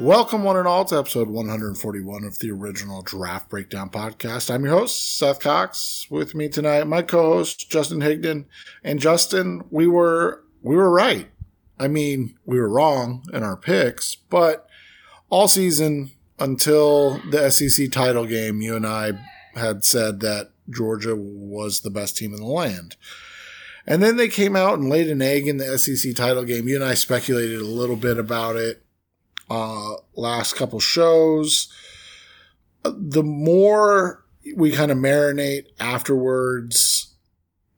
Welcome, one and all, to episode 141 of the original Draft Breakdown podcast. I'm your host, Seth Cox. With me tonight, my co-host Justin Higdon. And Justin, we were we were right. I mean, we were wrong in our picks, but all season until the SEC title game, you and I had said that Georgia was the best team in the land. And then they came out and laid an egg in the SEC title game. You and I speculated a little bit about it uh, last couple shows. The more we kind of marinate afterwards,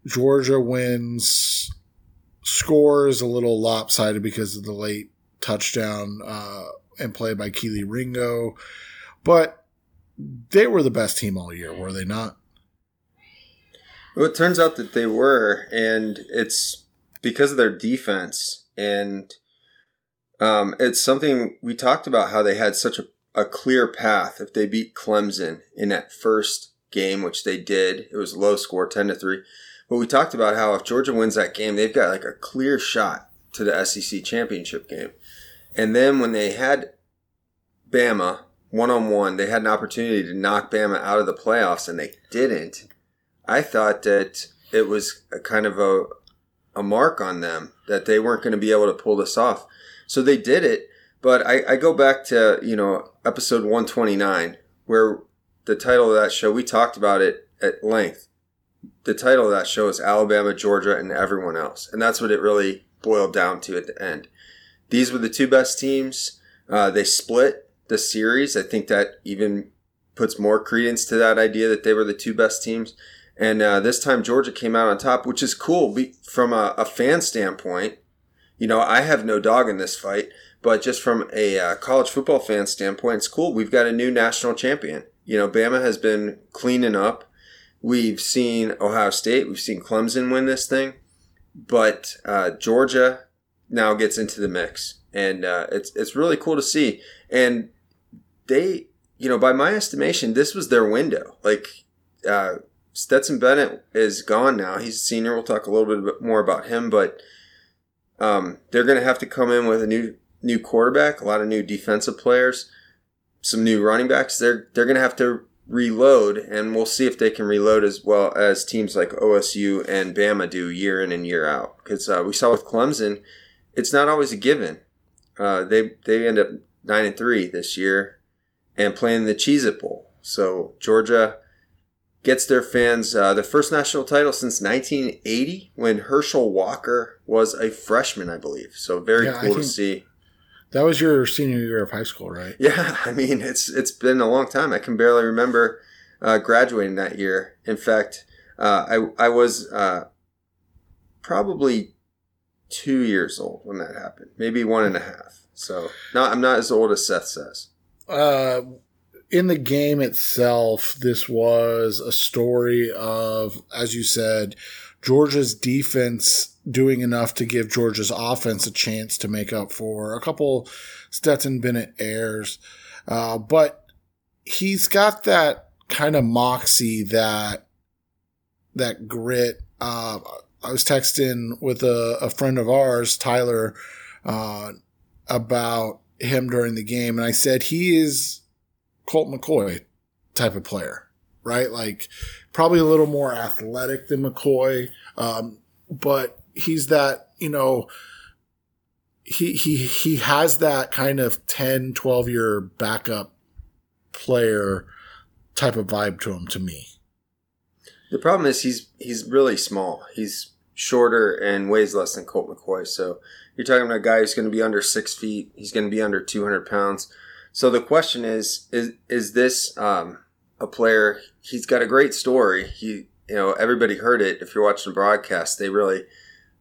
Georgia wins. Score is a little lopsided because of the late touchdown uh, and play by Kelee Ringo, but they were the best team all year, were they not? Well, it turns out that they were, and it's because of their defense. And um, it's something we talked about how they had such a, a clear path. If they beat Clemson in that first game, which they did, it was low score, 10 to 3. But we talked about how if Georgia wins that game, they've got like a clear shot to the SEC championship game. And then when they had Bama one on one, they had an opportunity to knock Bama out of the playoffs, and they didn't. I thought that it was a kind of a a mark on them that they weren't going to be able to pull this off. So they did it, but I, I go back to, you know, episode 129, where the title of that show, we talked about it at length. The title of that show is Alabama, Georgia, and everyone else. And that's what it really boiled down to at the end. These were the two best teams. Uh, they split the series. I think that even puts more credence to that idea that they were the two best teams. And uh, this time Georgia came out on top, which is cool from a, a fan standpoint you know, I have no dog in this fight, but just from a uh, college football fan standpoint, it's cool. We've got a new national champion. You know, Bama has been cleaning up. We've seen Ohio State, we've seen Clemson win this thing, but uh, Georgia now gets into the mix, and uh, it's it's really cool to see. And they, you know, by my estimation, this was their window. Like uh, Stetson Bennett is gone now; he's a senior. We'll talk a little bit more about him, but um, they're going to have to come in with a new new quarterback, a lot of new defensive players, some new running backs. They're they're going to have to reload, and we'll see if they can reload as well as teams like OSU and Bama do year in and year out. Because uh, we saw with Clemson, it's not always a given. Uh, they they end up nine and three this year, and playing the Cheez It Bowl. So Georgia gets their fans uh, the first national title since 1980 when Herschel Walker was a freshman, I believe. So very yeah, cool to see. That was your senior year of high school, right? Yeah, I mean it's it's been a long time. I can barely remember uh, graduating that year. In fact, uh, I I was uh, probably two years old when that happened, maybe one and a half. So not I'm not as old as Seth says. In the game itself, this was a story of, as you said, Georgia's defense doing enough to give Georgia's offense a chance to make up for a couple Stetson Bennett errors. Uh, but he's got that kind of moxie, that that grit. Uh, I was texting with a, a friend of ours, Tyler, uh, about him during the game, and I said he is Colt McCoy type of player, right? Like probably a little more athletic than McCoy, um, but he's that, you know, he, he, he has that kind of 10, 12 year backup player type of vibe to him to me. The problem is he's, he's really small. He's shorter and weighs less than Colt McCoy. So you're talking about a guy who's going to be under six feet. He's going to be under 200 pounds. So the question is, is is this um, a player? He's got a great story. He, you know, everybody heard it. If you're watching the broadcast, they really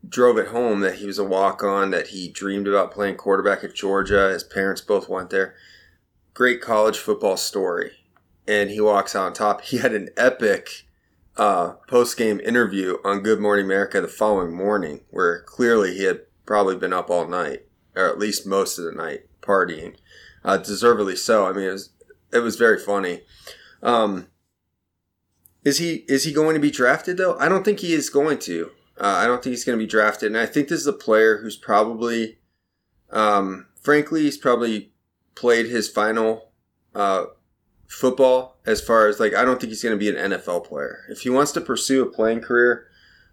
drove it home that he was a walk on. That he dreamed about playing quarterback at Georgia. His parents both went there. Great college football story, and he walks out on top. He had an epic uh, post game interview on Good Morning America the following morning, where clearly he had probably been up all night, or at least most of the night, partying uh, deservedly so. I mean, it was it was very funny. Um, is he is he going to be drafted though? I don't think he is going to. Uh, I don't think he's going to be drafted, and I think this is a player who's probably, um, frankly, he's probably played his final uh, football as far as like I don't think he's going to be an NFL player. If he wants to pursue a playing career,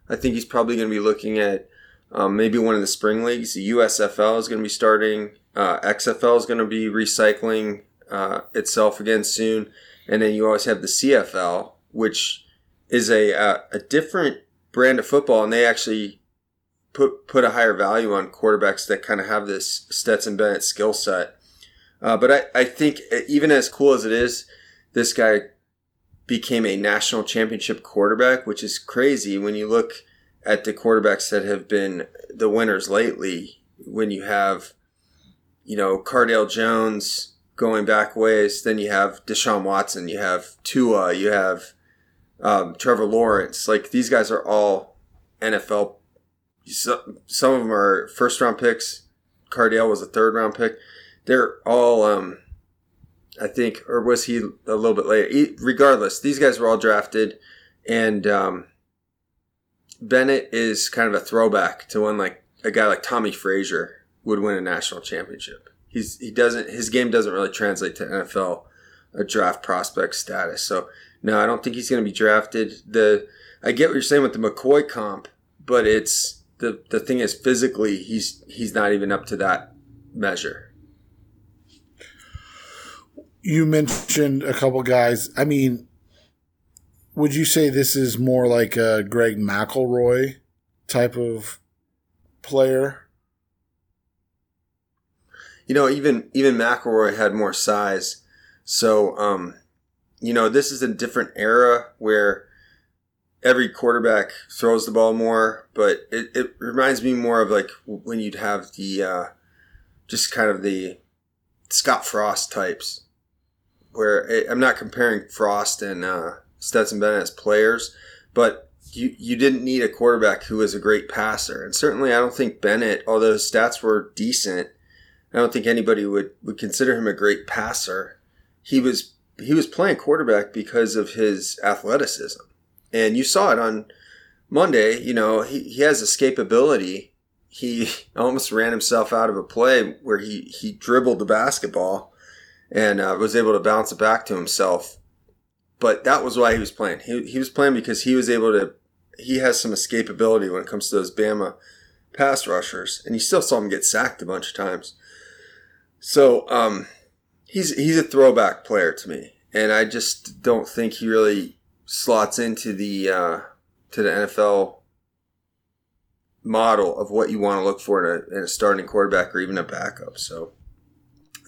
I think he's probably going to be looking at um, maybe one of the spring leagues. The USFL is going to be starting. Uh, XFL is going to be recycling uh, itself again soon, and then you always have the CFL, which is a a, a different brand of football, and they actually put put a higher value on quarterbacks that kind of have this Stetson Bennett skill set. Uh, but I, I think even as cool as it is, this guy became a national championship quarterback, which is crazy when you look at the quarterbacks that have been the winners lately. When you have, you know, Cardale Jones going back ways, then you have Deshaun Watson, you have Tua, you have um, Trevor Lawrence. Like these guys are all NFL. Some of them are first round picks. Cardale was a third round pick. They're all, um, I think, or was he a little bit later? Regardless, these guys were all drafted, and um, Bennett is kind of a throwback to when like a guy like Tommie Frazier would win a national championship. He's he doesn't his game doesn't really translate to NFL a draft prospect status. So no, I don't think he's going to be drafted. The I get what you're saying with the McCoy comp, but it's the the thing is physically he's he's not even up to that measure. You mentioned a couple guys. I mean, would you say this is more like a Greg McElroy type of player? You know, even even McElroy had more size, so um, you know, this is a different era where every quarterback throws the ball more, but it, it reminds me more of like when you'd have the uh, just kind of the Scott Frost types, where it, I'm not comparing Frost and uh, Stetson Bennett as players, but you you didn't need a quarterback who was a great passer, and certainly I don't think Bennett, although his stats were decent, I don't think anybody would would consider him a great passer. He was he was playing quarterback because of his athleticism. And you saw it on Monday, you know, he, he has escapability. He almost ran himself out of a play where he, he dribbled the basketball and uh, was able to bounce it back to himself. But that was why he was playing. He, he was playing because he was able to, he has some escapability when it comes to those Bama pass rushers. And you still saw him get sacked a bunch of times. So, um, he's he's a throwback player to me, and I just don't think he really slots into the uh, to the NFL model of what you want to look for in a, in a starting quarterback or even a backup. So,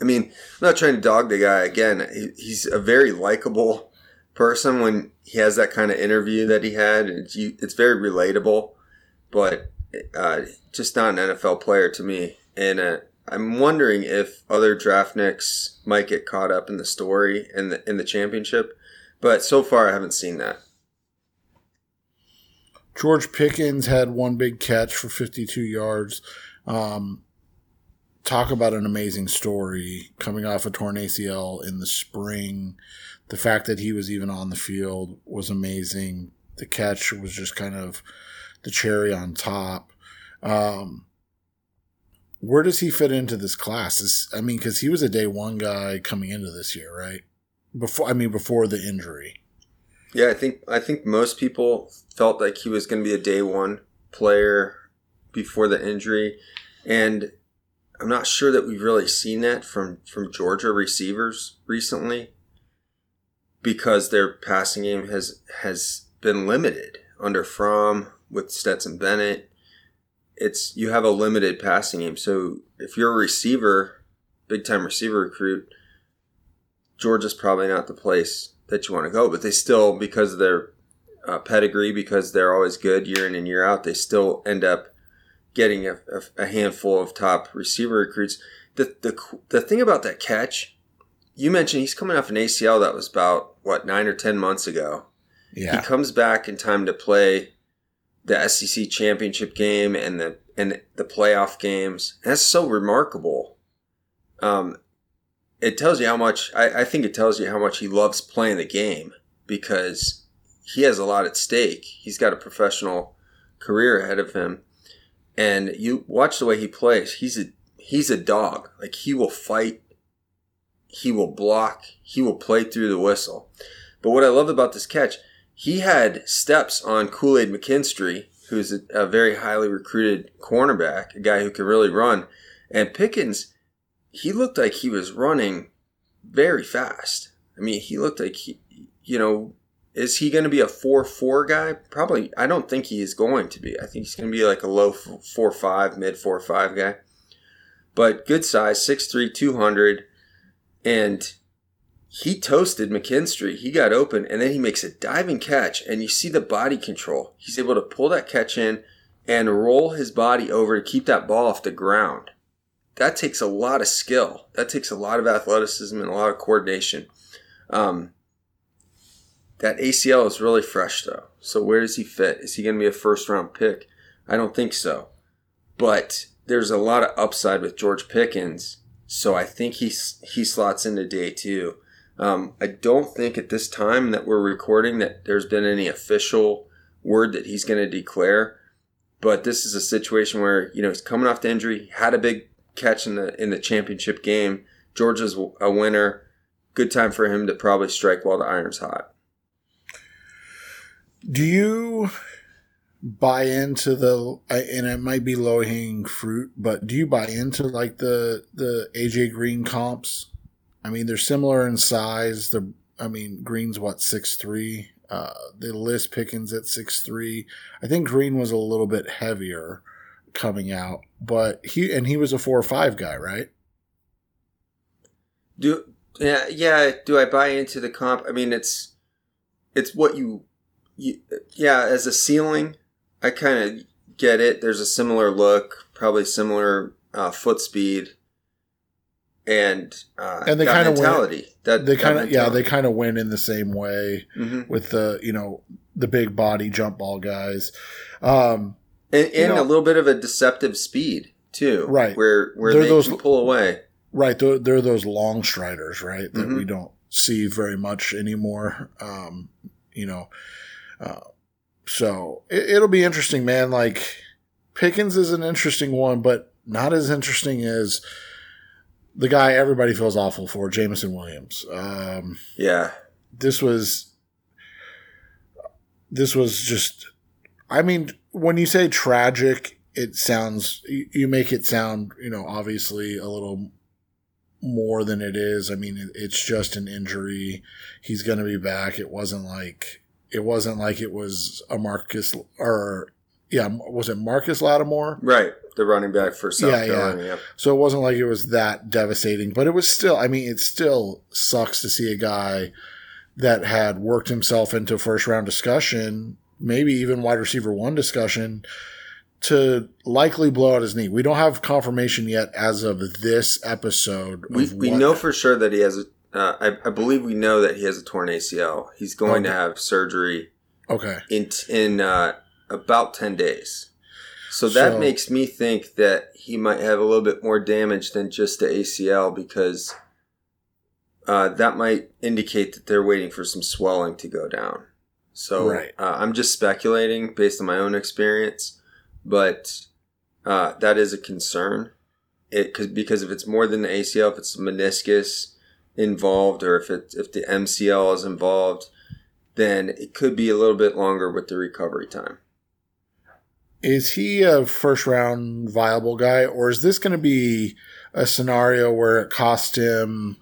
I mean, I'm not trying to dog the guy. Again, he, he's a very likable person when he has that kind of interview that he had. It's, it's very relatable, but uh, just not an NFL player to me. And uh, I'm wondering if other draft nicks might get caught up in the story in the in the championship, but so far I haven't seen that. George Pickens had one big catch for 52 yards. Um, talk about an amazing story coming off a torn ACL in the spring. The fact that he was even on the field was amazing. The catch was just kind of the cherry on top. Um, where does he fit into this class? Is, I mean, because he was a day one guy coming into this year, right? Before, I mean, before the injury. Yeah, I think I think most people felt like he was going to be a day one player before the injury, and I'm not sure that we've really seen that from from Georgia receivers recently because their passing game has has been limited under Fromm with Stetson Bennett it's you have a limited passing game. So if you're a receiver, big time receiver recruit, Georgia's probably not the place that you want to go. But they still, because of their uh, pedigree, because they're always good year in and year out, they still end up getting a, a, a handful of top receiver recruits. The, the the thing about that catch, you mentioned he's coming off an ACL that was about what nine or ten months ago. Yeah. He comes back in time to play the SEC championship game and the and the playoff games. That's so remarkable. Um, it tells you how much I, I think it tells you how much he loves playing the game because he has a lot at stake. He's got a professional career ahead of him, and you watch the way he plays. He's a he's a dog. Like he will fight he will block, he will play through the whistle. But what I love about this catch, he had steps on Kool Aid McKinstry, who's a, a very highly recruited cornerback, a guy who can really run. And Pickens, he looked like he was running very fast. I mean, he looked like he, you know, is he going to be a 4 4 guy? Probably. I don't think he is going to be. I think he's going to be like a low 4 5, mid 4 5 guy. But good size, 6'3, 200. And he toasted McKinstry. He got open and then he makes a diving catch. And you see the body control. He's able to pull that catch in and roll his body over to keep that ball off the ground. That takes a lot of skill. That takes a lot of athleticism and a lot of coordination. Um, that ACL is really fresh though. So where does he fit? Is he going to be a first round pick? I don't think so. But there's a lot of upside with George Pickens. So I think he he slots into day two. Um, I don't think at this time that we're recording that there's been any official word that he's going to declare. But this is a situation where you know he's coming off the injury, had a big catch in the in the championship game. Georgia's a winner. Good time for him to probably strike while the iron's hot. Do you buy into the and it might be low hanging fruit, but do you buy into like the the AJ Green comps? I mean, they're similar in size. The I mean, Green's what six three. Uh, they list Pickens at six three. I think Green was a little bit heavier coming out, but he and he was a four or five guy, right? Do yeah yeah. Do I buy into the comp? I mean, it's it's what you you, yeah, as a ceiling, I kind of get it. There's a similar look, probably similar uh, foot speed, and uh, and they kind of mentality. That they kind of yeah, they kind of win in the same way mm-hmm. with the you know the big body jump ball guys, um, and, and know, a little bit of a deceptive speed too, right? Where where they're they those, can pull away, right? They're, they're those long striders, right? That mm-hmm. we don't see very much anymore. Um, you know, uh, so it, will be interesting, man. Like Pickens is an interesting one, but not as interesting as the guy everybody feels awful for, Jameson Williams. Um, yeah, this was this was just. I mean, when you say tragic, it sounds you make it sound you know obviously a little more than it is. I mean, it's just an injury. He's going to be back. It wasn't like it wasn't like it was a Marcus or yeah, was it Marcus Lattimore? Right, the running back for South yeah, Carolina. Yeah. So it wasn't like it was that devastating, but it was still. I mean, it still sucks to see a guy that had worked himself into first round discussion, maybe even wide receiver one discussion, to likely blow out his knee. We don't have confirmation yet as of this episode. We we know for sure that he has a uh, I, I, believe we know that he has a torn ACL. He's going okay. to have surgery. Okay. In in uh, about ten days. So that so, makes me think that he might have a little bit more damage than just the ACL because uh, that might indicate that they're waiting for some swelling to go down. So right. uh, I'm just speculating based on my own experience, but uh, that is a concern. It cause, because if it's more than the ACL, if it's meniscus, involved or if it if the MCL is involved, then it could be a little bit longer with the recovery time. Is he a first round viable guy, or is this going to be a scenario where it cost him,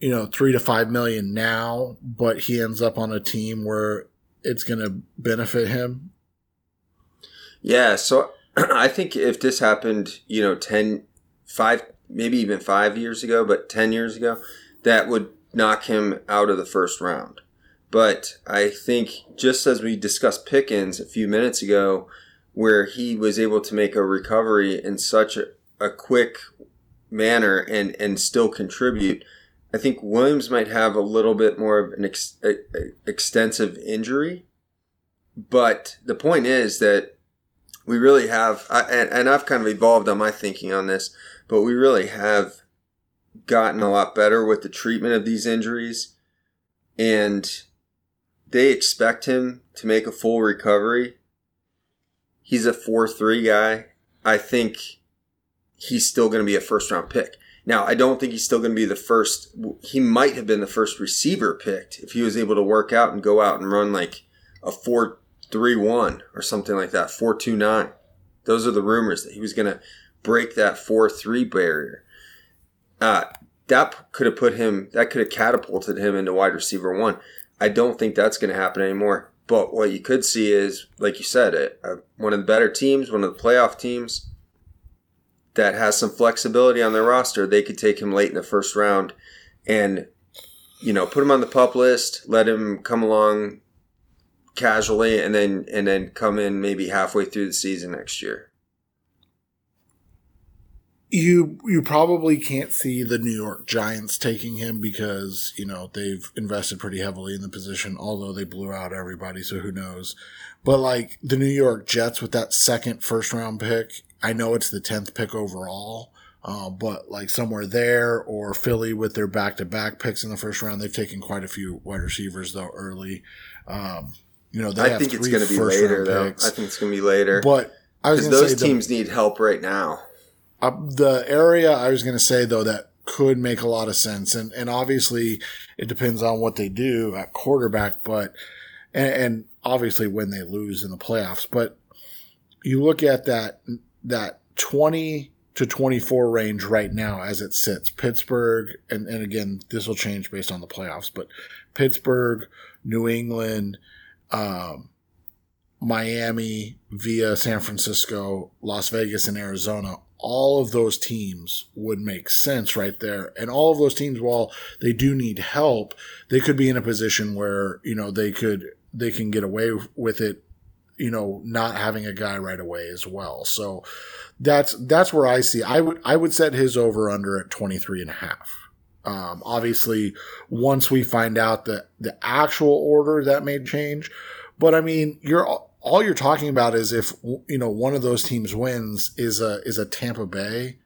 you know, three to five million now, but he ends up on a team where it's going to benefit him? Yeah, so I think if this happened, you know, 10, five, maybe even five years ago, but 10 years ago, that would knock him out of the first round. But I think just as we discussed Pickens a few minutes ago, where he was able to make a recovery in such a, a quick manner and, and still contribute, I think Williams might have a little bit more of an ex, a, a extensive injury. But the point is that we really have, and, and I've kind of evolved on my thinking on this but we really have gotten a lot better with the treatment of these injuries. And they expect him to make a full recovery. He's a 4 3 guy. I think he's still going to be a first round pick. Now, I don't think he's still going to be the first. He might have been the first receiver picked if he was able to work out and go out and run like a 4 3 1 or something like that, 4 2 9. Those are the rumors that he was going to break that 4 3 barrier. Uh, that could have put him, that could have catapulted him into wide receiver one. I don't think that's going to happen anymore. But what you could see is, like you said, it uh, one of the better teams, one of the playoff teams that has some flexibility on their roster. They could take him late in the first round and, you know, put him on the pup list, let him come along casually, and then and then come in maybe halfway through the season next year you you probably can't see the New York Giants taking him because you know they've invested pretty heavily in the position. Although they blew out everybody, so who knows? But like the New York Jets with that second first round pick, I know it's the tenth pick overall. Uh, but like somewhere there or Philly with their back to back picks in the first round, they've taken quite a few wide receivers though early. Um, you know, I think it's going to be later though. Picks. I think it's going to be later. But I was those teams the, need help right now. Uh, the area I was going to say though that could make a lot of sense, and and obviously it depends on what they do at quarterback, but and, and obviously when they lose in the playoffs, but you look at that that twenty to 24 range right now as it sits. Pittsburgh, and, and again, this will change based on the playoffs, but Pittsburgh, New England, um, Miami via San Francisco, Las Vegas, and Arizona all of those teams would make sense right there. And all of those teams, while they do need help, they could be in a position where, you know, they could, they can get away with it, you know, not having a guy right away as well. So that's, that's where I see, I would, I would set his over under at 23 and a half. Um, obviously once we find out the, the actual order that may change, but I mean, you're, all you're talking about is if you know one of those teams wins is a is a Tampa Bay,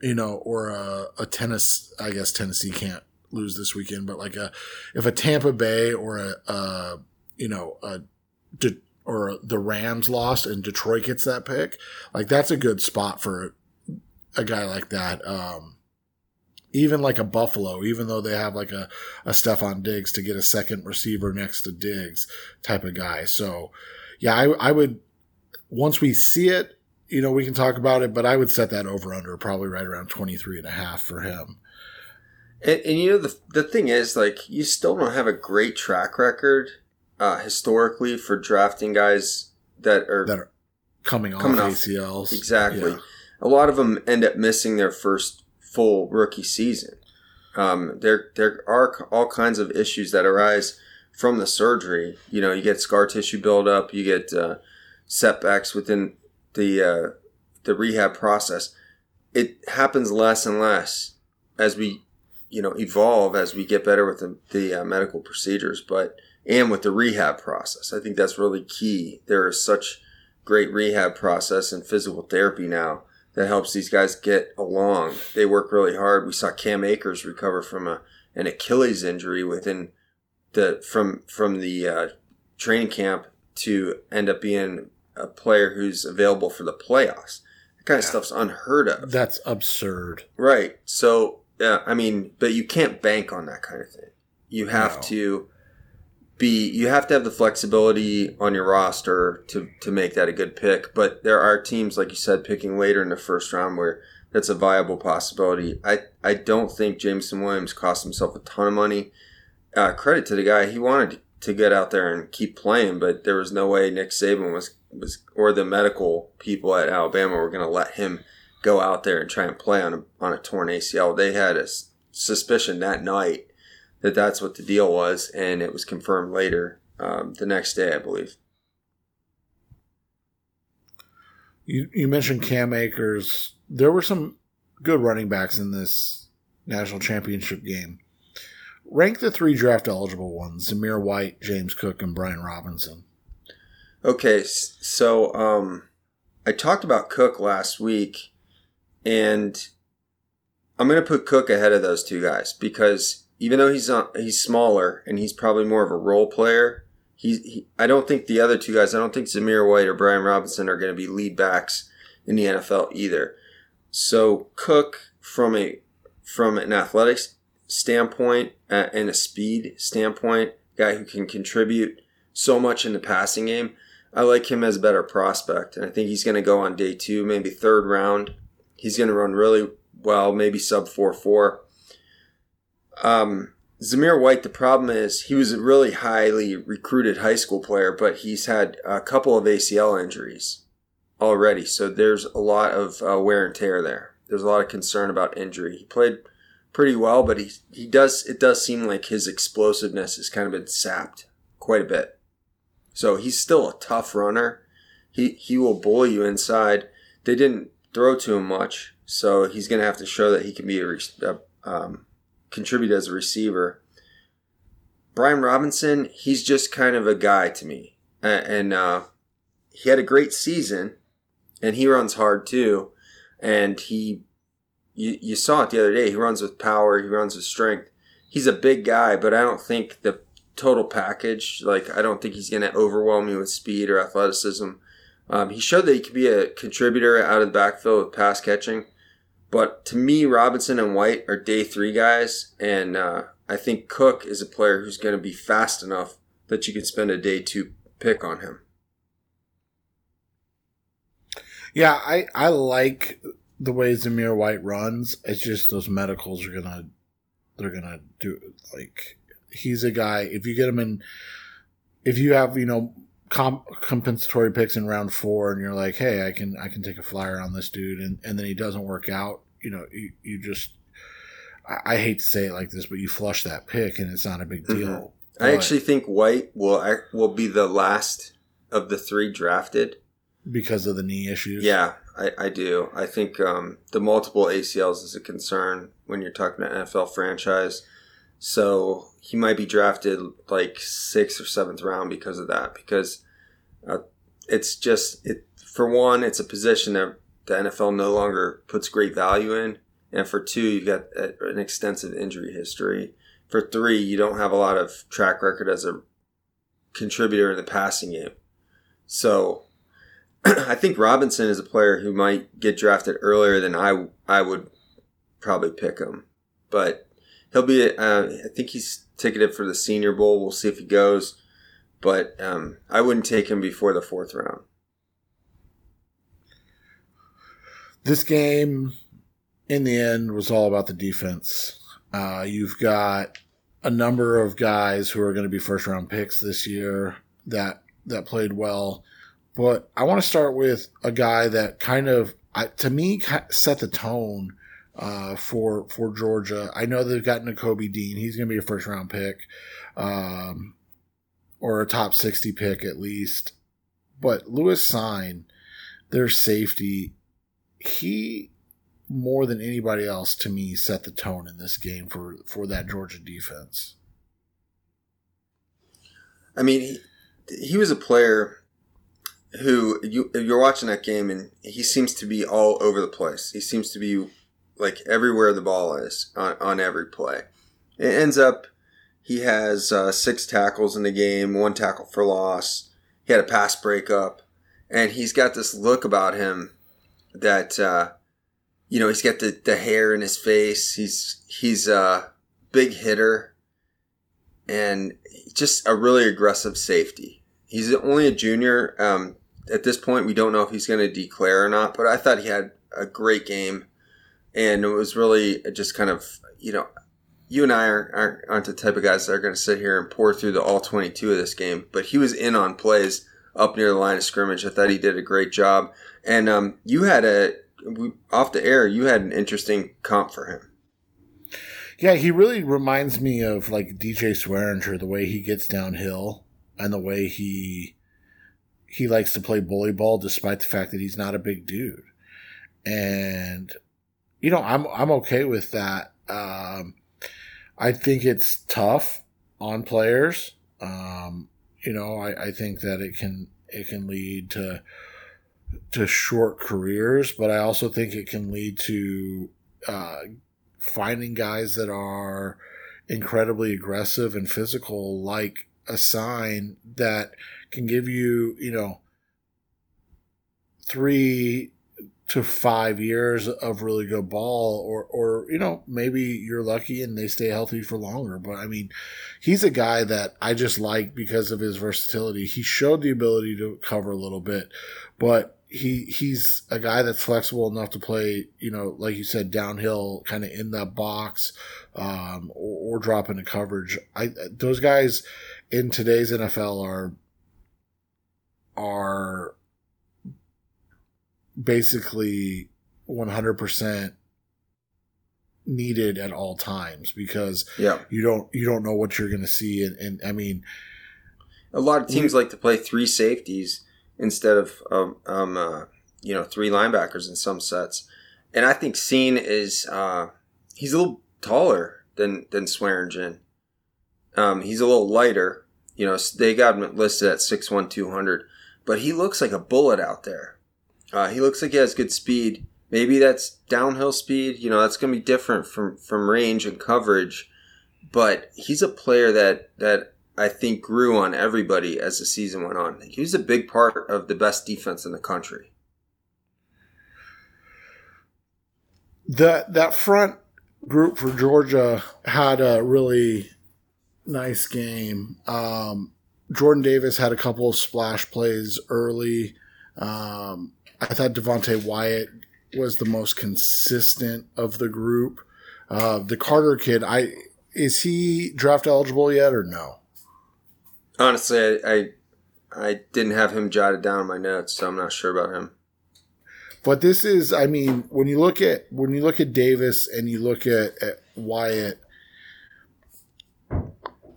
you know, or a, a Tennessee. I guess Tennessee can't lose this weekend, but like a if a Tampa Bay or a, a you know a De, or the Rams lost and Detroit gets that pick, like that's a good spot for a guy like that. Um, even like a Buffalo, even though they have like a, a Stefon Diggs to get a second receiver next to Diggs type of guy. So, yeah, I, I would once we see it, you know, we can talk about it, but I would set that over under probably right around 23 and a half for him. And, and you know, the, the thing is, like, you still don't have a great track record uh, historically for drafting guys that are, that are coming, coming off, off ACLs. Exactly. Yeah. A lot of them end up missing their first full rookie season. Um, there, there are all kinds of issues that arise from the surgery. You know, you get scar tissue buildup, you get uh, setbacks within the uh, the rehab process. It happens less and less as we, you know, evolve as we get better with the, the uh, medical procedures, but and with the rehab process. I think that's really key. There is such great rehab process and physical therapy now that helps these guys get along. They work really hard. We saw Cam Akers recover from a an Achilles injury within the from from the uh, training camp to end up being a player who's available for the playoffs. That kind of stuff's unheard of. That's absurd. Right. So, uh, I mean, but you can't bank on that kind of thing. You have no. to be you have to have the flexibility on your roster to to make that a good pick. But there are teams like you said picking later in the first round where that's a viable possibility. I I don't think Jameson Williams cost himself a ton of money uh, credit to the guy. He wanted to get out there and keep playing, but there was no way Nick Saban was was or the medical people at Alabama were going to let him go out there and try and play on a on a torn ACL. They had a suspicion that night that that's what the deal was, and it was confirmed later um, the next day, I believe. You you mentioned Cam Akers. There were some good running backs in this national championship game. Rank the three draft eligible ones Zamir White, James Cook, and Brian Robinson. Okay, so um, I talked about Cook last week, and I'm going to put Cook ahead of those two guys because even though he's on, he's smaller and he's probably more of a role player, he, he I don't think the other two guys, I don't think Zamir White or Brian Robinson are going to be lead backs in the NFL either. So Cook, from a from an athletics standpoint and a speed standpoint, guy who can contribute so much in the passing game. I like him as a better prospect, and I think he's going to go on day two, maybe third round. He's going to run really well, maybe sub four four. Um, Zamir White, the problem is he was a really highly recruited high school player, but he's had a couple of ACL injuries already. So there's a lot of uh, wear and tear there. There's a lot of concern about injury. He played pretty well, but he he does it does seem like his explosiveness has kind of been sapped quite a bit. So he's still a tough runner. He he will bully you inside. They didn't throw to him much, so he's going to have to show that he can be a, a um, contribute as a receiver. Brian Robinson, he's just kind of a guy to me, and, uh, he had a great season, and he runs hard too, and he, you you saw it the other day. He runs with power. He runs with strength. He's a big guy, but I don't think the total package. Like I don't think he's going to overwhelm you with speed or athleticism. Um, he showed that he could be a contributor out of the backfield with pass catching. But to me, Robinson and White are day three guys, and uh, I think Cook is a player who's going to be fast enough that you can spend a day two pick on him. Yeah, I, I like the way Zamir White runs. It's just those medicals are gonna they're gonna do like he's a guy. If you get him in, if you have you know comp- compensatory picks in round four, and you're like, hey, I can I can take a flyer on this dude, and and then he doesn't work out, you know, you, you just I, I hate to say it like this, but you flush that pick, and it's not a big deal. Mm-hmm. I actually think White will will be the last of the three drafted because of the knee issues. Yeah, I, I do. I think um, the multiple ACLs is a concern when you're talking about NFL franchise. So he might be drafted like sixth or seventh round because of that. Because uh, it's just it for one, it's a position that the NFL no longer puts great value in, and for two, you've got an extensive injury history. For three, you don't have a lot of track record as a contributor in the passing game. So I think Robinson is a player who might get drafted earlier than I I would probably pick him, but he'll be. Uh, I think he's ticketed for the Senior Bowl. We'll see if he goes, but um, I wouldn't take him before the fourth round. This game, in the end, was all about the defense. Uh, you've got a number of guys who are going to be first round picks this year that that played well, but I want to start with a guy that kind of, to me, set the tone uh, for for Georgia. I know they've gotten Nakobe Dean. He's going to be a first round pick, um, or a top sixty pick at least. But Lewis Cine, their safety, he more than anybody else to me set the tone in this game for for that Georgia defense. I mean, he, he was a player who you you're watching that game and he seems to be all over the place. He seems to be like everywhere the ball is on, on every play. It ends up he has uh, six tackles in the game, one tackle for loss. He had a pass breakup, and he's got this look about him that uh, you know he's got the, the hair in his face. He's he's a big hitter, and just a really aggressive safety. He's only a junior. Um, at this point, we don't know if he's going to declare or not. But I thought he had a great game and it was really just kind of you know you and I aren't, aren't, aren't the type of guys that are going to sit here and pour through the all 22 of this game, but he was in on plays up near the line of scrimmage. I thought he did a great job. And um, you had a, off the air, you had an interesting comp for him. Yeah, he really reminds me of like DJ Swearinger, the way he gets downhill and the way he he likes to play bully ball despite the fact that he's not a big dude. And you know, I'm I'm okay with that. Um, I think it's tough on players. Um, you know, I, I think that it can it can lead to to short careers, but I also think it can lead to uh, finding guys that are incredibly aggressive and physical, like a Cine that can give you, you know, three to five years of really good ball, or or you know maybe you're lucky and they stay healthy for longer. But I mean, he's a guy that I just like because of his versatility. He showed the ability to cover a little bit, but he he's a guy that's flexible enough to play, you know, like you said, downhill, kind of in that box, um, or, or drop into coverage. I those guys in today's NFL are are basically 100% needed at all times because Yeah. you don't you don't know what you're going to see and, and I mean A lot of teams like to play three safeties instead of um, um uh, you know three linebackers in some sets, and I think Cine is uh, he's a little taller than than Swearinger. Um, he's a little lighter. You know, they got him listed at 6'1", 200, but he looks like a bullet out there. Uh, he looks like he has good speed. Maybe that's downhill speed. You know, that's going to be different from from range and coverage. But he's a player that that I think grew on everybody as the season went on. He was a big part of the best defense in the country. that that front group for Georgia had a really nice game. Um, Jordan Davis had a couple of splash plays early. Um, I thought Devonte Wyatt was the most consistent of the group. Uh, the Carter kid, I is he draft eligible yet or no? Honestly, I, I I didn't have him jotted down in my notes, so I'm not sure about him. But this is, I mean, when you look at when you look at Davis and you look at, at Wyatt,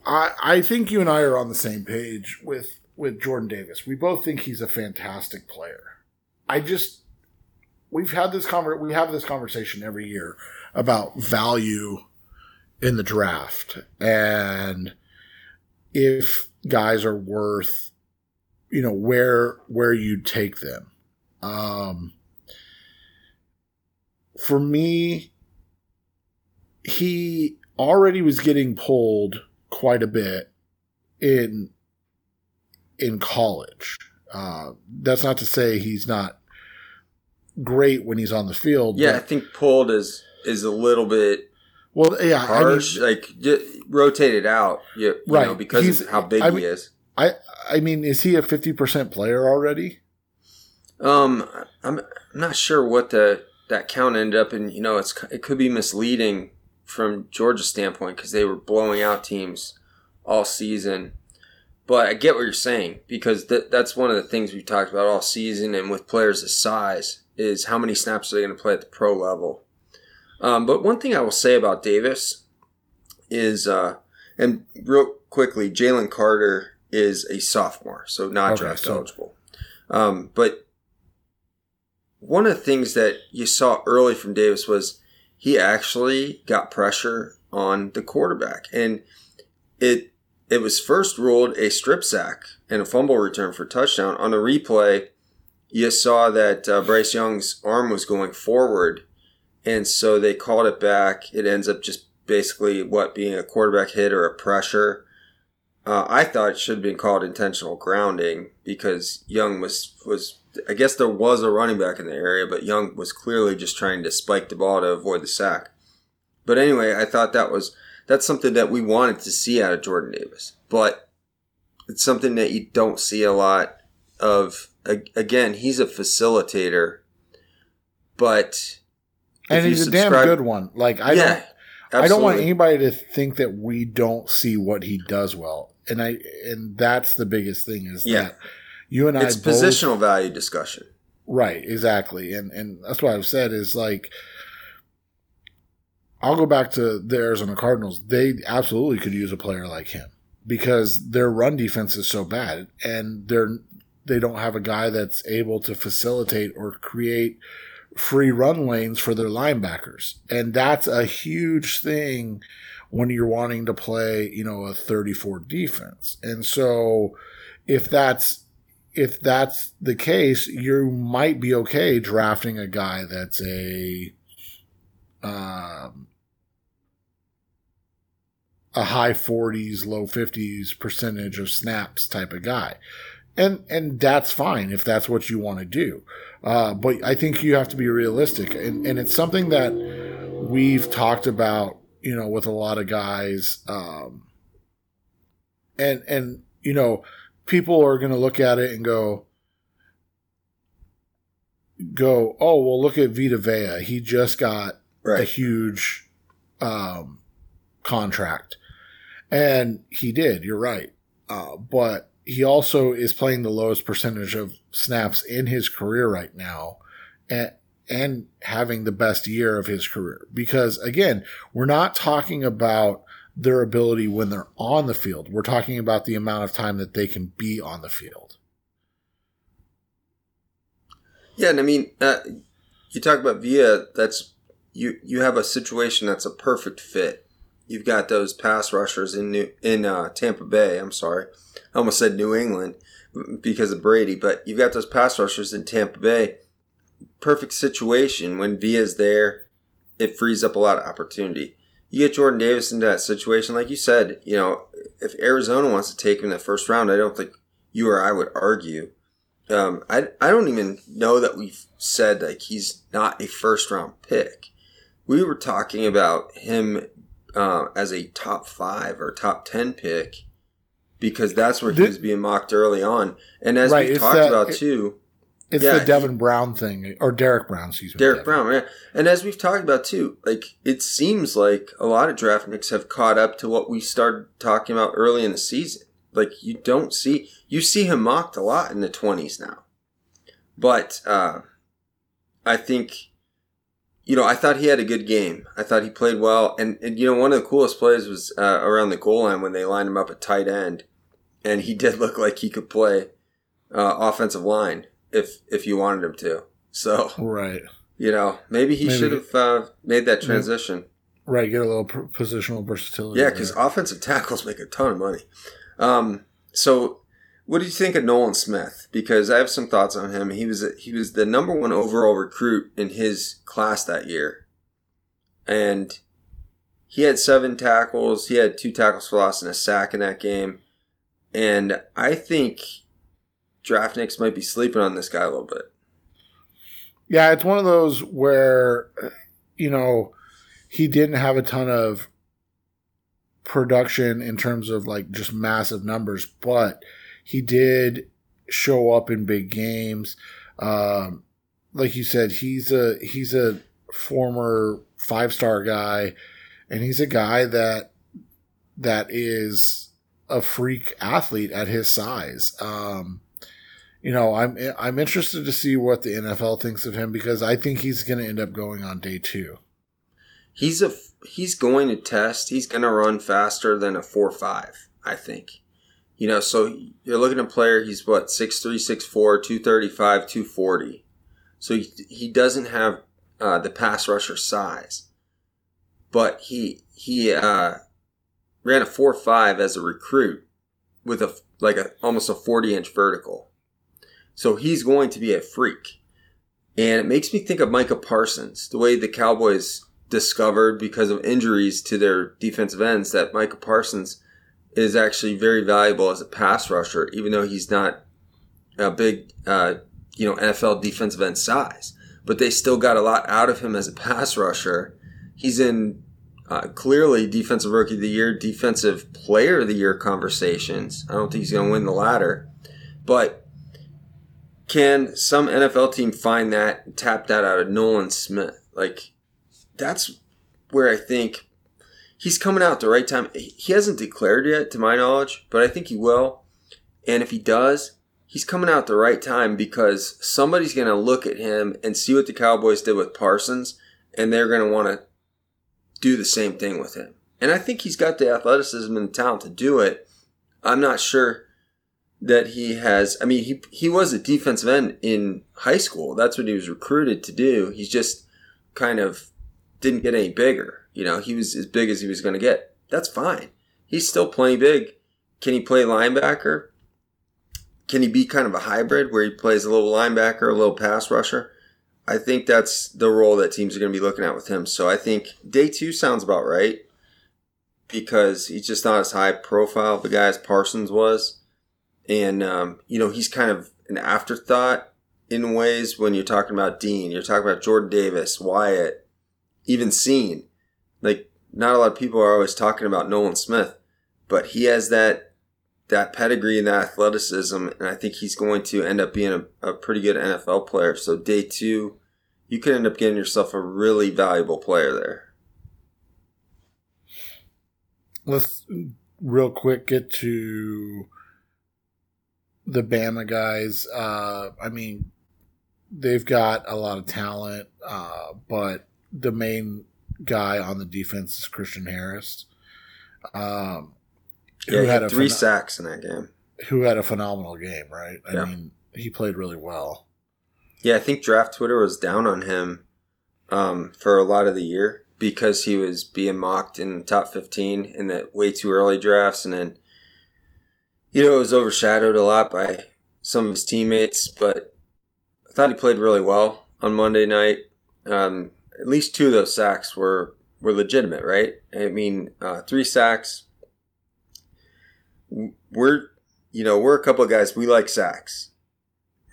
I think you and I are on the same page with with Jordan Davis. We both think he's a fantastic player. I just we've had this conver- we have this conversation every year about value in the draft and if guys are worth you know where where you take them. Um for me, he already was getting pulled quite a bit in in college. Uh, that's not to say he's not great when he's on the field. Yeah, I think pulled is is a little bit well, yeah, I mean, harsh. like rotated out, you, you know, Right. because He's- of how big I he is. I, I mean, is he a fifty percent player already? Um, I'm I'm not sure what the that count ended up in. You know, it's it could be misleading from Georgia's standpoint because they were blowing out teams all season. But I get what you're saying because th- that's one of the things we've talked about all season, and with players of size, is how many snaps are they going to play at the pro level. Um, but one thing I will say about Davis is, uh, and real quickly, Jalen Carter is a sophomore, so not Okay, draft so- eligible. Um, but one of the things that you saw early from Davis was he actually got pressure on the quarterback, and it it was first ruled a strip sack and a fumble return for touchdown. On the replay, you saw that uh, Bryce Young's arm was going forward, and so they called it back. It ends up just basically what being a quarterback hit or a pressure. Uh, I thought it should have been called intentional grounding because Young was was I guess there was a running back in the area, but Young was clearly just trying to spike the ball to avoid the sack. But anyway, I thought that was that's something that we wanted to see out of Jordan Davis, but it's something that you don't see a lot of. Again, he's a facilitator, but And he's a damn good one. Like I yeah, don't, I don't want anybody to think that we don't see what he does well, and I and that's the biggest thing is Yeah. that you and I It's both positional value discussion. Right, exactly. And and that's what I've said is like I'll go back to the Arizona Cardinals. They absolutely could use a player like him because their run defense is so bad and they're they don't have a guy that's able to facilitate or create free run lanes for their linebackers. And that's a huge thing when you're wanting to play, you know, a 34 defense. And so if that's if that's the case, you might be okay drafting a guy that's a um, a high 40s, low 50s percentage of snaps type of guy. and and that's fine if that's what you want to do. Uh, but I think you have to be realistic, and and it's something that we've talked about, you know, with a lot of guys, um, and and you know, people are going to look at it and go, go, oh well, look at Vita Vea. He just got right. a huge um, contract, and he did. You're right, uh, but he also is playing the lowest percentage of snaps in his career right now, and and having the best year of his career. Because again, we're not talking about their ability when they're on the field. We're talking about the amount of time that they can be on the field. Yeah, and I mean, uh, you talk about Vea. That's you. You have a situation that's a perfect fit. You've got those pass rushers in New, in uh, Tampa Bay. I'm sorry, I almost said New England because of Brady, but you've got those pass rushers in Tampa Bay. Perfect situation when Vea's there. It frees up a lot of opportunity. You get Jordan Davis into that situation, like you said. You know, if Arizona wants to take him in the first round, I don't think you or I would argue um, I, I don't even know that we've said like he's not a first round pick. We were talking about him uh, as a top five or top ten pick because that's where he was being mocked early on. And as right, we talked that, about too, it's yeah, the Devin he, Brown thing or Derrick Brown, excuse me. Derrick Brown, yeah. And as we've talked about too, like it seems like a lot of draft picks have caught up to what we started talking about early in the season. Like you don't see you see him mocked a lot in the twenties now. But uh, I think you know, I thought he had a good game. I thought he played well, and, and you know, one of the coolest plays was uh, around the goal line when they lined him up at tight end, and he did look like he could play uh, offensive line if if you wanted him to. So right, you know, maybe he maybe, should have uh, made that transition. Right, get a little positional versatility. Yeah, because offensive tackles make a ton of money. Um, so, what do you think of Nolan Smith? Because I have some thoughts on him. He was he was the number one overall recruit in his class that year, and he had seven tackles. He had two tackles for loss and a sack in that game. And I think Draftniks might be sleeping on this guy a little bit. Yeah, it's one of those where, you know, he didn't have a ton of production in terms of like just massive numbers, but he did show up in big games. Um, like you said, he's a he's a former five star guy, and he's a guy that that is a freak athlete at his size. Um, you know, I'm I'm interested to see what the NFL thinks of him because I think he's going to end up going on day two. He's a he's going to test. He's going to run faster than a four five. I think. You know, so you're looking at a player. He's what six three, six four, two thirty five, two forty. So he, he doesn't have uh, the pass rusher size, but he he uh, ran a four five as a recruit with a like a almost a forty inch vertical. So he's going to be a freak. And it makes me think of Micah Parsons, the way the Cowboys discovered because of injuries to their defensive ends that Micah Parsons is actually very valuable as a pass rusher, even though he's not a big, uh, you know, NFL defensive end size. But they still got a lot out of him as a pass rusher. He's in uh, clearly defensive rookie of the year, defensive player of the year conversations. I don't think he's going to win the latter, but can some NFL team find that tap that out of Nolan Smith? Like that's where I think he's coming out the right time. He hasn't declared yet, to my knowledge, but I think he will. And if he does, he's coming out the right time because somebody's going to look at him and see what the Cowboys did with Parsons, and they're going to want to do the same thing with him. And I think he's got the athleticism and the talent to do it. I'm not sure that he has. I mean, he he was a defensive end in high school. That's what he was recruited to do. He's just kind of didn't get any bigger. You know, he was as big as he was going to get. That's fine. He's still plenty big. Can he play linebacker? Can he be kind of a hybrid where he plays a little linebacker, a little pass rusher? I think that's the role that teams are going to be looking at with him. So I think day two sounds about right because he's just not as high profile of a guy as Parsons was. And um, you know he's kind of an afterthought in ways when you're talking about Dean. You're talking about Jordan Davis, Wyatt, even Cine. Like not a lot of people are always talking about Nolan Smith, but he has that that pedigree and that athleticism, and I think he's going to end up being a, a pretty good NFL player. So day two, you could end up getting yourself a really valuable player there. Let's real quick get to the Bama guys. Uh, I mean, they've got a lot of talent, uh, but the main guy on the defense is Christian Harris. Um, yeah, who had, had three sacks in that game. Who had a phenomenal game, right? I yeah. mean, he played really well. Yeah, I think draft Twitter was down on him um, for a lot of the year because he was being mocked in the top 15 in the way too early drafts. And then, you know, it was overshadowed a lot by some of his teammates, but I thought he played really well on Monday night. Um, at least two of those sacks were, were legitimate, right? I mean, uh, three sacks. We're, you know, we're a couple of guys, we like sacks,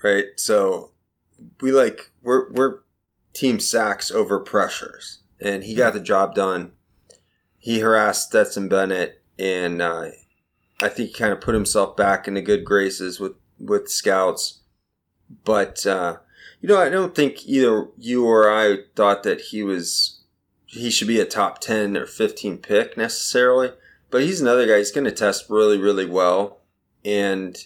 right? So we like, we're, we're team sacks over pressures and he got the job done. He harassed Stetson Bennett, and uh, I think he kind of put himself back into good graces with with scouts. But uh, you know, I don't think either you or I thought that he was he should be a top ten or fifteen pick necessarily. But he's another guy. He's going to test really, really well, and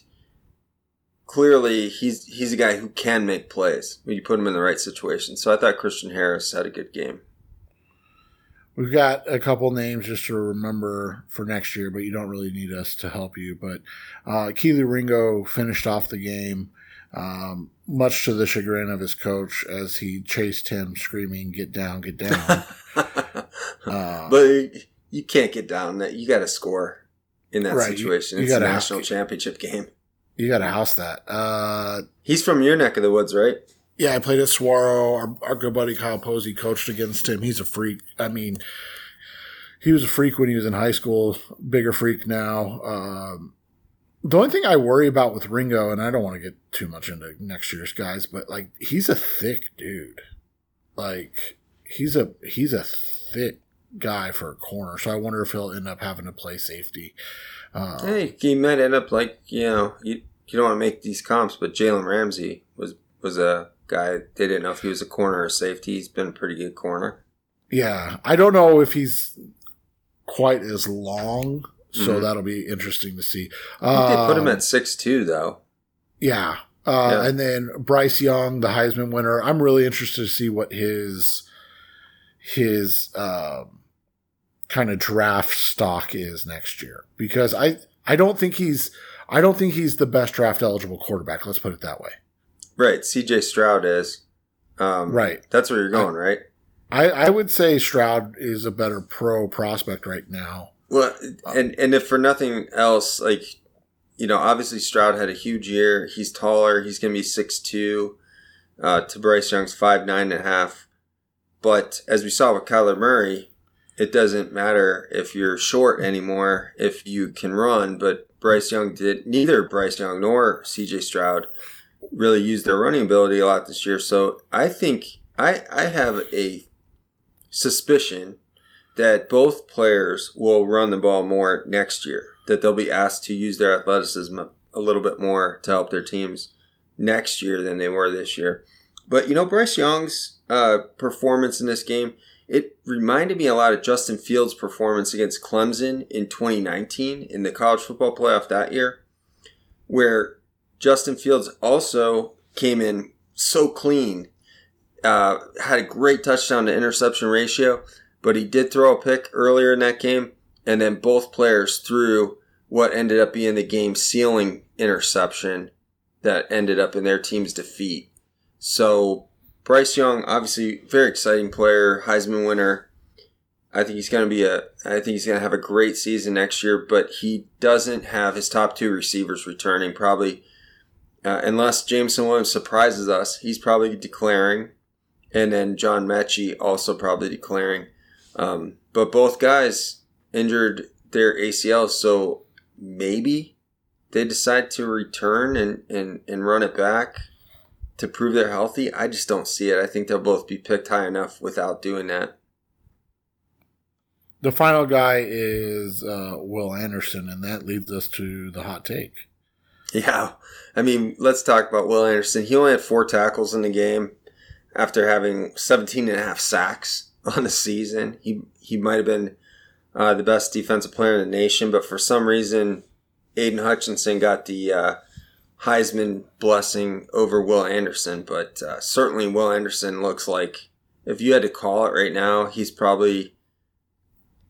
clearly he's he's a guy who can make plays when you put him in the right situation. So I thought Christian Harris had a good game. We've got a couple names just to remember for next year, but you don't really need us to help you. But uh, Kelee Ringo finished off the game, um, much to the chagrin of his coach as he chased him, screaming, "Get down, get down!" uh, but you can't get down. That you got to score in that right, situation. You, you it's a national championship game. You got to house that. Uh, He's from your neck of the woods, right? Yeah, I played at Saguaro. Our, our good buddy Kyle Posey coached against him. He's a freak. I mean, he was a freak when he was in high school. Bigger freak now. Um, the only thing I worry about with Ringo, and I don't want to get too much into next year's guys, but like he's a thick dude. Like he's a he's a thick guy for a corner. So I wonder if he'll end up having to play safety. Uh, hey, he might end up like you know you you don't want to make these comps, but Jalen Ramsey was was a guy. They didn't know if he was a corner or safety. He's been a pretty good corner. Yeah, I don't know if he's quite as long, so mm-hmm. that'll be interesting to see. Uh, they put him at six two though. Yeah. Uh, yeah. and then Bryce Young, the Heisman winner. I'm really interested to see what his his um, kind of draft stock is next year because I I don't think he's I don't think he's the best draft eligible quarterback. Let's put it that way. Right. CJ Stroud is. Um, right. That's where you're going, I, right? I, I would say Stroud is a better pro prospect right now. Well, and, and if for nothing else, like, you know, obviously Stroud had a huge year. He's taller. He's going to be 6'2. Uh, to Bryce Young's five nine and a half. But as we saw with Kyler Murray, it doesn't matter if you're short anymore if you can run. But Bryce Young did neither Bryce Young nor CJ Stroud really used their running ability a lot this year. So I think I I have a suspicion that both players will run the ball more next year. That they'll be asked to use their athleticism a little bit more to help their teams next year than they were this year. But you know, Bryce Young's uh, performance in this game it reminded me a lot of Justin Fields' performance against Clemson in 2019 in the college football playoff that year, where Justin Fields also came in so clean, uh, had a great touchdown to interception ratio, but he did throw a pick earlier in that game, and then both players threw what ended up being the game sealing interception that ended up in their team's defeat. So Bryce Young, obviously very exciting player, Heisman winner. I think he's going to be a. I think he's going to have a great season next year, but he doesn't have his top two receivers returning. Probably uh, unless Jameson Williams surprises us, he's probably declaring, and then John Metchie also probably declaring. Um, but both guys injured their ACLs, so maybe they decide to return and, and, and run it back to prove they're healthy, I just don't see it. I think they'll both be picked high enough without doing that. The final guy is uh, Will Anderson, and that leads us to the hot take. Yeah. I mean, let's talk about Will Anderson. He only had four tackles in the game after having 17 and a half sacks on the season. He, he might have been uh, the best defensive player in the nation, but for some reason, Aidan Hutchinson got the uh, Heisman blessing over Will Anderson. But uh, certainly, Will Anderson looks like, if you had to call it right now, he's probably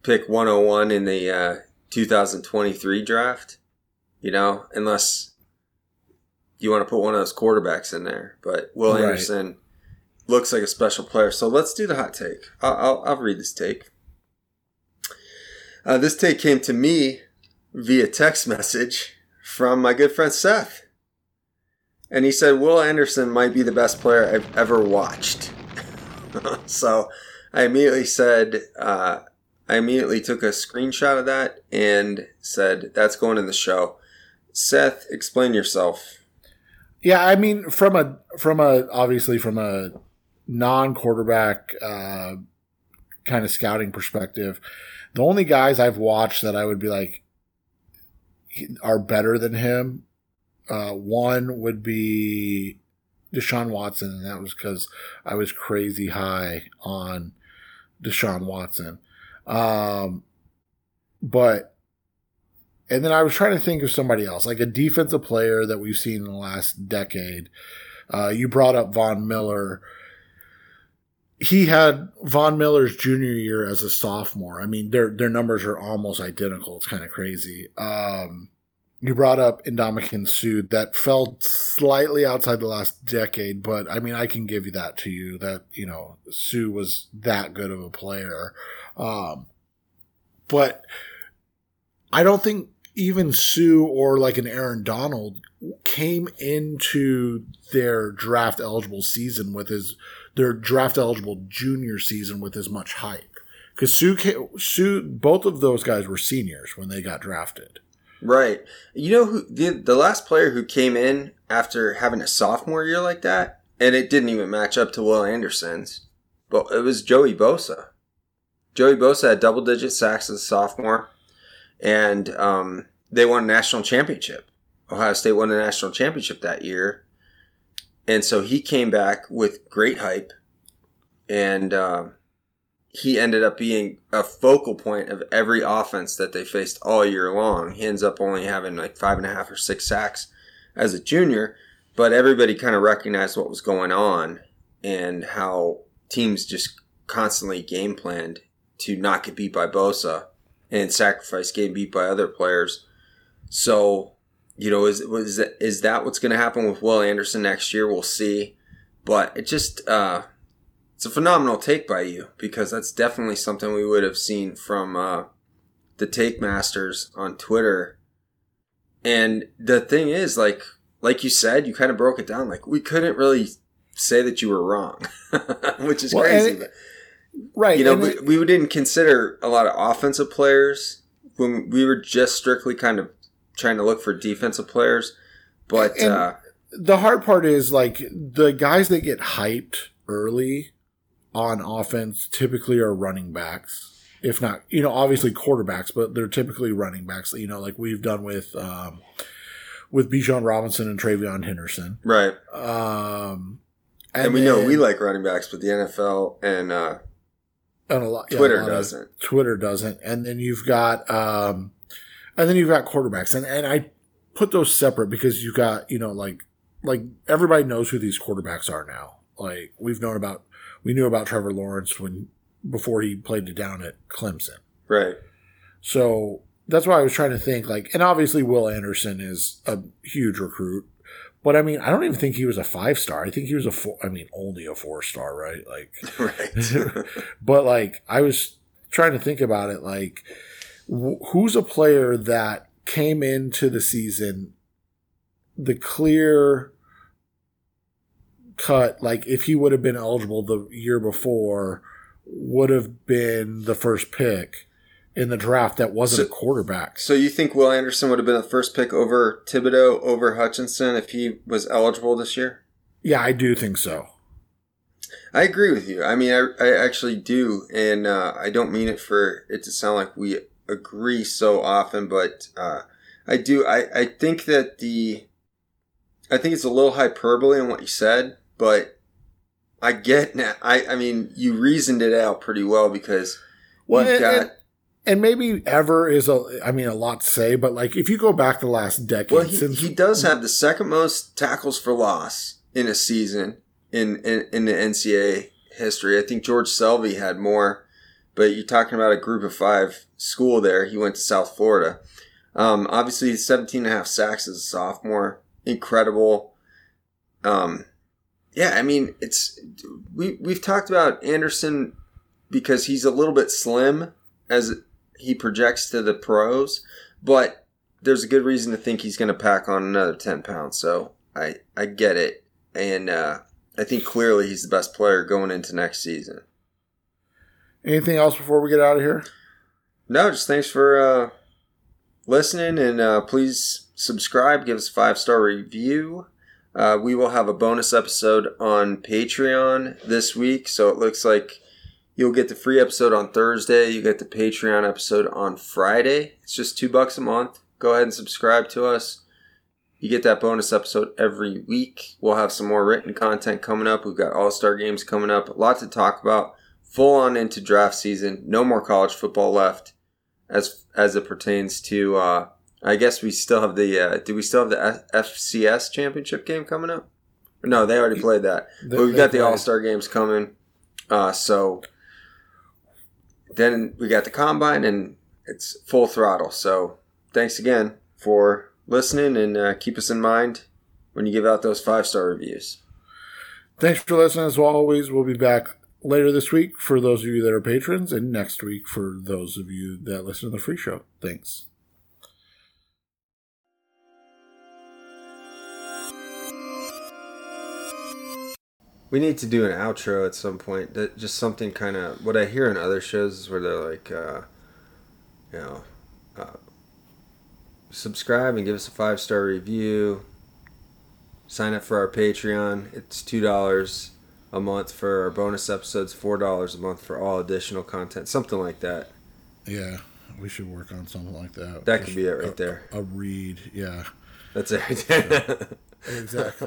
pick 101 in the uh, 2023 draft, you know, unless you want to put one of those quarterbacks in there. But Will right. Anderson looks like a special player. So let's do the hot take. I'll, I'll, I'll read this take. Uh, this take came to me via text message from my good friend Seth. And he said, Will Anderson might be the best player I've ever watched. so I immediately said, uh, I immediately took a screenshot of that and said, that's going in the show. Seth, explain yourself. Yeah, I mean, from a, from a, obviously from a non quarterback, uh, kind of scouting perspective, the only guys I've watched that I would be like are better than him, uh, one would be Deshaun Watson, and that was because I was crazy high on Deshaun Watson. Um, but and then I was trying to think of somebody else, like a defensive player that we've seen in the last decade. Uh, you brought up Von Miller he had Von Miller's junior year as a sophomore. I mean, their their numbers are almost identical. It's kind of crazy. Um, you brought up Ndamukong Suh That fell slightly outside the last decade, but I mean, I can give you that to you. That you know, Suh was that good of a player. Um, but I don't think even Suh or like an Aaron Donald came into their draft eligible season with his their draft eligible junior season with as much hype. Because Suh, Suh, both of those guys were seniors when they got drafted. Right. You know who the the last player who came in after having a sophomore year like that, and it didn't even match up to Will Anderson's, but it was Joey Bosa. Joey Bosa had double digit sacks as a sophomore, and um, they won a national championship. Ohio State won a national championship that year, and so he came back with great hype, and uh, he ended up being a focal point of every offense that they faced all year long. He ends up only having like five and a half or six sacks as a junior, but everybody kind of recognized what was going on and how teams just constantly game planned to not get beat by Bosa and sacrifice getting beat by other players. So you know, is is that, is that what's going to happen with Will Anderson next year? We'll see. But it just uh, it's a phenomenal take by you because that's definitely something we would have seen from uh, the take masters on Twitter. And the thing is, like like you said, you kind of broke it down. Like we couldn't really say that you were wrong, which is well, crazy. It, right. You know, we, it, we didn't consider a lot of offensive players when we were just strictly kind of trying to look for defensive players. But uh, the hard part is like the guys that get hyped early on offense typically are running backs. If not, you know, obviously quarterbacks, but they're typically running backs. You know, like we've done with um, with Bijan Robinson and TreVeyon Henderson, right? Um, and, and we then, know we like running backs, but the NFL and uh, and a lot, Twitter yeah, a lot doesn't. Twitter doesn't, and then you've got um, and then you've got quarterbacks, and and I put those separate because you got you know like like everybody knows who these quarterbacks are now. Like we've known about we knew about Trevor Lawrence when before he played it down at Clemson. Right. So that's why I was trying to think like and obviously Will Anderson is a huge recruit. But I mean, I don't even think he was a five star. I think he was a four. I mean, only a four star, right? Like, right. but like, I was trying to think about it. Like, who's a player that came into the season the clear cut like if he would have been eligible the year before would have been the first pick in the draft that wasn't So- a quarterback. So you think Will Anderson would have been the first pick over Thibodeaux over Hutchinson if he was eligible this year? Yeah, I do think so. I agree with you. I mean, I, I actually do, and uh, I don't mean it for it to sound like we agree so often, but uh, I do. I, I think that the, I think it's a little hyperbole in what you said, but I get now. I I mean, you reasoned it out pretty well because Well, you've and- got. and- And maybe ever is a, I mean, a lot to say, but like if you go back the last decade Well, he, since he does have the second most tackles for loss in a season in, in, in the NCAA history. I think George Selvie had more, but you're talking about a group of five school there. He went to South Florida. Um, obviously, 17 and a half sacks as a sophomore. Incredible. Um, yeah, I mean, it's we we've talked about Anderson because he's a little bit slim as he projects to the pros, but there's a good reason to think he's going to pack on another 10 pounds. So I, I get it. And uh, I think clearly he's the best player going into next season. Anything else before we get out of here? No, just thanks for uh, listening. And uh, please subscribe, give us a five star review. Uh, we will have a bonus episode on Patreon this week. So it looks like you'll get the free episode on Thursday. You get the Patreon episode on Friday. It's just two bucks a month. Go ahead and subscribe to us. You get that bonus episode every week. We'll have some more written content coming up. We've got All Star games coming up. A lot to talk about. Full on into draft season. No more college football left, as as it pertains to. Uh, I guess we still have the. Uh, do we still have the F- FCS championship game coming up? No, they already played that. They- but we've got the. All Star games coming. Uh, so then we got the combine, and it's full throttle. So thanks again for listening, and uh, keep us in mind when you give out those five star reviews. Thanks for listening. As always, we'll be back later this week for those of you that are patrons, and next week for those of you that listen to the free show. Thanks. We need to do an outro at some point. That just something kind of what I hear in other shows is where they're like, uh, you know, uh, subscribe and give us a five star review. Sign up for our Patreon. It's two dollars a month for our bonus episodes. Four dollars a month for all additional content. Something like that. Yeah, we should work on something like that. That could be it right there. A read, yeah, That's it. exactly.